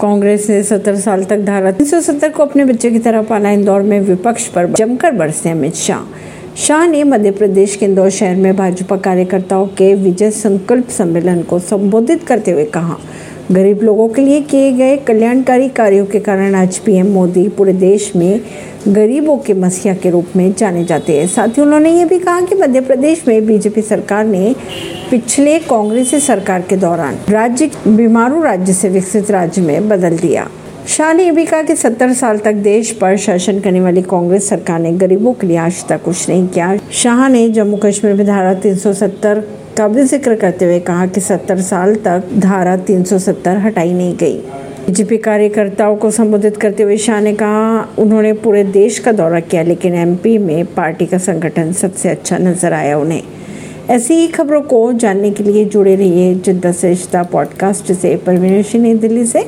कांग्रेस ने सत्तर साल तक धारा 370 को अपने बच्चे की तरह पाला इंदौर में विपक्ष पर, जमकर बरसे अमित शाह। शाह ने मध्य प्रदेश के इंदौर शहर में भाजपा कार्यकर्ताओं के विजय संकल्प सम्मेलन को संबोधित करते हुए कहा। गरीब लोगों के लिए किए गए कल्याणकारी कार्यों के कारण आज पीएम मोदी पूरे देश में गरीबों के मसीहा के रूप में जाने जाते हैं। साथ ही उन्होंने ये भी कहा कि मध्य प्रदेश में बीजेपी सरकार ने पिछले कांग्रेसी सरकार के दौरान राज्य बीमारू राज्य से विकसित राज्य में बदल दिया। शाह ने यह भी कहा कि 70 साल तक देश पर शासन करने वाली कांग्रेस सरकार ने गरीबों के लिए आज तक कुछ नहीं किया। शाह ने जम्मू कश्मीर में धारा 370 का भी ज़िक्र करते हुए कहा कि 70 साल तक धारा 370 हटाई नहीं गई। बीजेपी कार्यकर्ताओं को संबोधित करते हुए शाह ने कहा, उन्होंने पूरे देश का दौरा किया, लेकिन एमपी में पार्टी का संगठन सबसे अच्छा नज़र आया उन्हें। ऐसी ही खबरों को जानने के लिए जुड़े रहिए जिद्दा से पॉडकास्ट से। परवीन दिल्ली से।